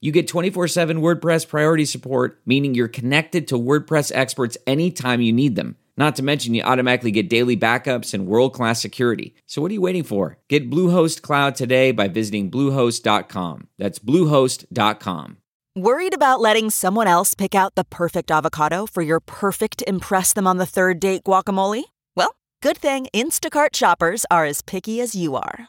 you get 24 7 WordPress priority support, meaning you're connected to WordPress experts anytime you need them. Not to mention, you automatically get daily backups and world class security. So, what are you waiting for? Get Bluehost Cloud today by visiting Bluehost.com. That's Bluehost.com. Worried about letting someone else pick out the perfect avocado for your perfect Impress Them on the Third Date guacamole? Well, good thing Instacart shoppers are as picky as you are.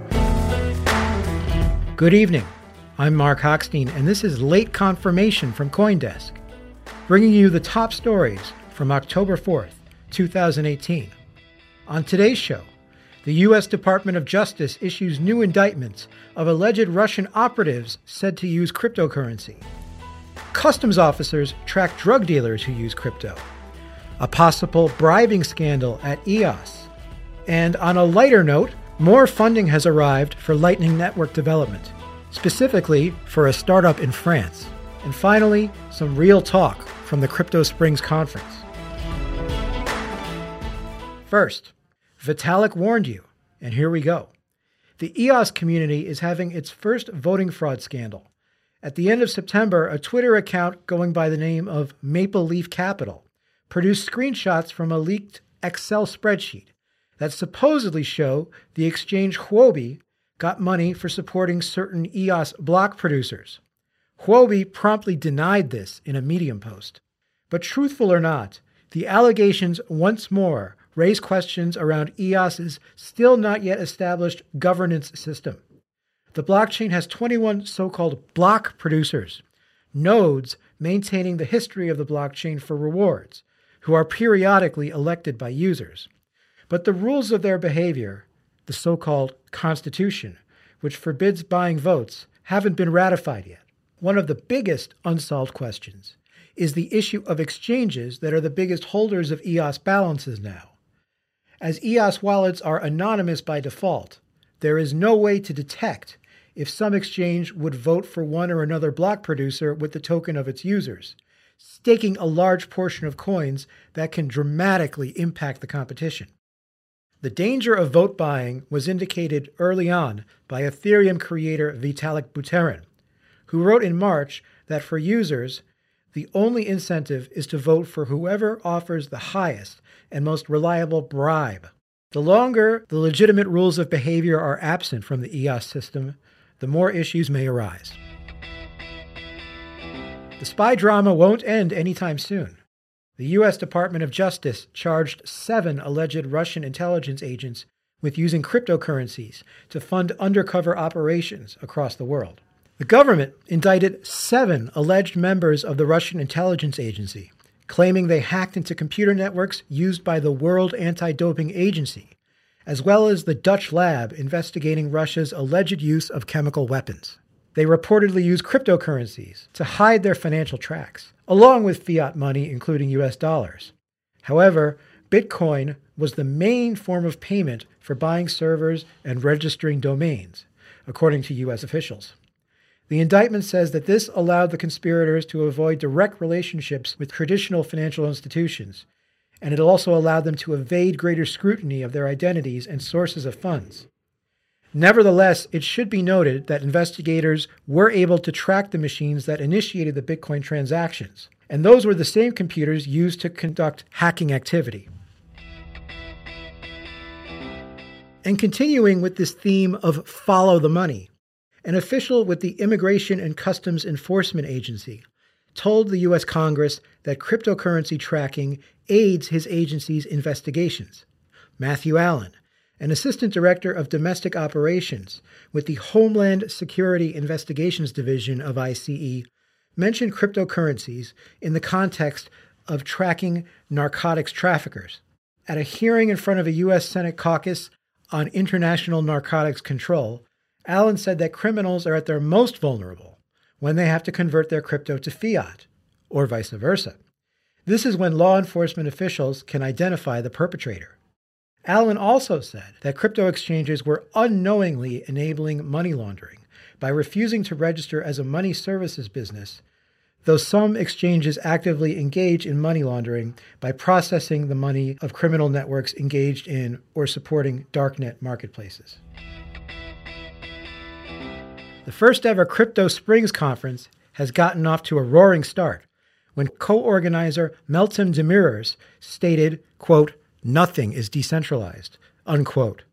Good evening. I'm Mark Hochstein, and this is Late Confirmation from CoinDesk, bringing you the top stories from October 4th, 2018. On today's show, the U.S. Department of Justice issues new indictments of alleged Russian operatives said to use cryptocurrency. Customs officers track drug dealers who use crypto. A possible bribing scandal at EOS. And on a lighter note, more funding has arrived for Lightning Network development, specifically for a startup in France. And finally, some real talk from the Crypto Springs conference. First, Vitalik warned you, and here we go. The EOS community is having its first voting fraud scandal. At the end of September, a Twitter account going by the name of Maple Leaf Capital produced screenshots from a leaked Excel spreadsheet that supposedly show the exchange Huobi got money for supporting certain EOS block producers. Huobi promptly denied this in a Medium post. But truthful or not, the allegations once more raise questions around EOS's still not yet established governance system. The blockchain has 21 so called block producers, nodes maintaining the history of the blockchain for rewards, who are periodically elected by users. But the rules of their behavior, the so called Constitution, which forbids buying votes, haven't been ratified yet. One of the biggest unsolved questions is the issue of exchanges that are the biggest holders of EOS balances now. As EOS wallets are anonymous by default, there is no way to detect if some exchange would vote for one or another block producer with the token of its users, staking a large portion of coins that can dramatically impact the competition. The danger of vote buying was indicated early on by Ethereum creator Vitalik Buterin, who wrote in March that for users, the only incentive is to vote for whoever offers the highest and most reliable bribe. The longer the legitimate rules of behavior are absent from the EOS system, the more issues may arise. The spy drama won't end anytime soon. The U.S. Department of Justice charged seven alleged Russian intelligence agents with using cryptocurrencies to fund undercover operations across the world. The government indicted seven alleged members of the Russian intelligence agency, claiming they hacked into computer networks used by the World Anti Doping Agency, as well as the Dutch lab investigating Russia's alleged use of chemical weapons. They reportedly used cryptocurrencies to hide their financial tracks, along with fiat money, including US dollars. However, Bitcoin was the main form of payment for buying servers and registering domains, according to US officials. The indictment says that this allowed the conspirators to avoid direct relationships with traditional financial institutions, and it also allowed them to evade greater scrutiny of their identities and sources of funds. Nevertheless, it should be noted that investigators were able to track the machines that initiated the Bitcoin transactions, and those were the same computers used to conduct hacking activity. And continuing with this theme of follow the money, an official with the Immigration and Customs Enforcement Agency told the U.S. Congress that cryptocurrency tracking aids his agency's investigations. Matthew Allen, an assistant director of domestic operations with the Homeland Security Investigations Division of ICE, mentioned cryptocurrencies in the context of tracking narcotics traffickers. At a hearing in front of a U.S. Senate caucus on international narcotics control, Allen said that criminals are at their most vulnerable when they have to convert their crypto to fiat, or vice versa. This is when law enforcement officials can identify the perpetrator. Allen also said that crypto exchanges were unknowingly enabling money laundering by refusing to register as a money services business, though some exchanges actively engage in money laundering by processing the money of criminal networks engaged in or supporting darknet marketplaces. The first ever Crypto Springs conference has gotten off to a roaring start when co-organizer Meltem Demirors stated, quote, nothing is decentralized, unquote.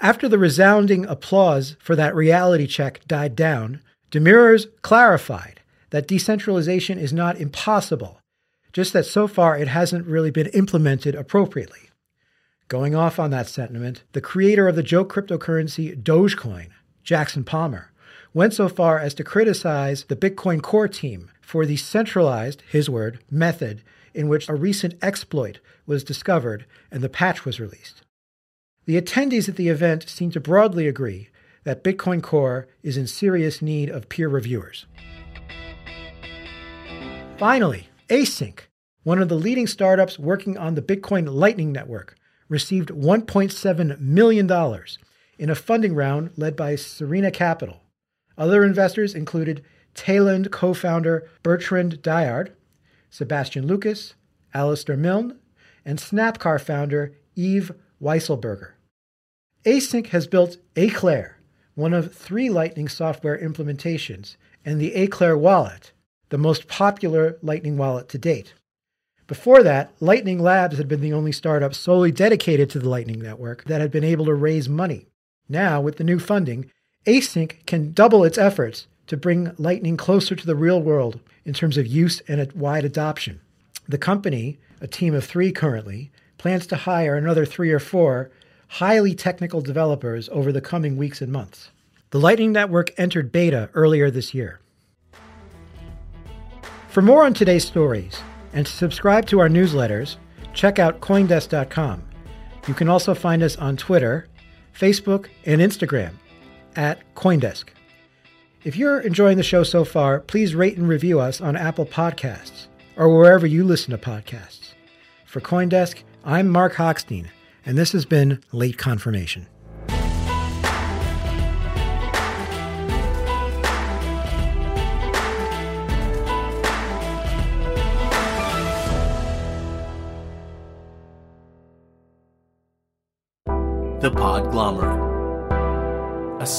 After the resounding applause for that reality check died down, Demirors clarified that decentralization is not impossible, just that so far it hasn't really been implemented appropriately. Going off on that sentiment, the creator of the joke cryptocurrency Dogecoin, Jackson Palmer, went so far as to criticize the Bitcoin Core team for the centralized, his word, method in which a recent exploit was discovered and the patch was released. The attendees at the event seemed to broadly agree that Bitcoin Core is in serious need of peer reviewers. Finally, ACINQ, one of the leading startups working on the Bitcoin Lightning Network, received $1.7 million in a funding round led by Serena Capital. Other investors included Tayland co founder Bertrand Dyard, Sebastian Lucas, Alistair Milne, and Snapcar founder Yves Weisselberger. ACINQ has built Éclair, one of three Lightning software implementations, and the Éclair wallet, the most popular Lightning wallet to date. Before that, Lightning Labs had been the only startup solely dedicated to the Lightning Network that had been able to raise money. Now, with the new funding, ACINQ can double its efforts to bring Lightning closer to the real world in terms of use and wide adoption. The company, a team of three currently, plans to hire another three or four highly technical developers over the coming weeks and months. The Lightning Network entered beta earlier this year. For more on today's stories and to subscribe to our newsletters, check out CoinDesk.com. You can also find us on Twitter, Facebook, and Instagram at CoinDesk. If you're enjoying the show so far, please rate and review us on Apple Podcasts or wherever you listen to podcasts. For CoinDesk, I'm Mark Hochstein, and this has been Late Confirmation. The Podglomerate,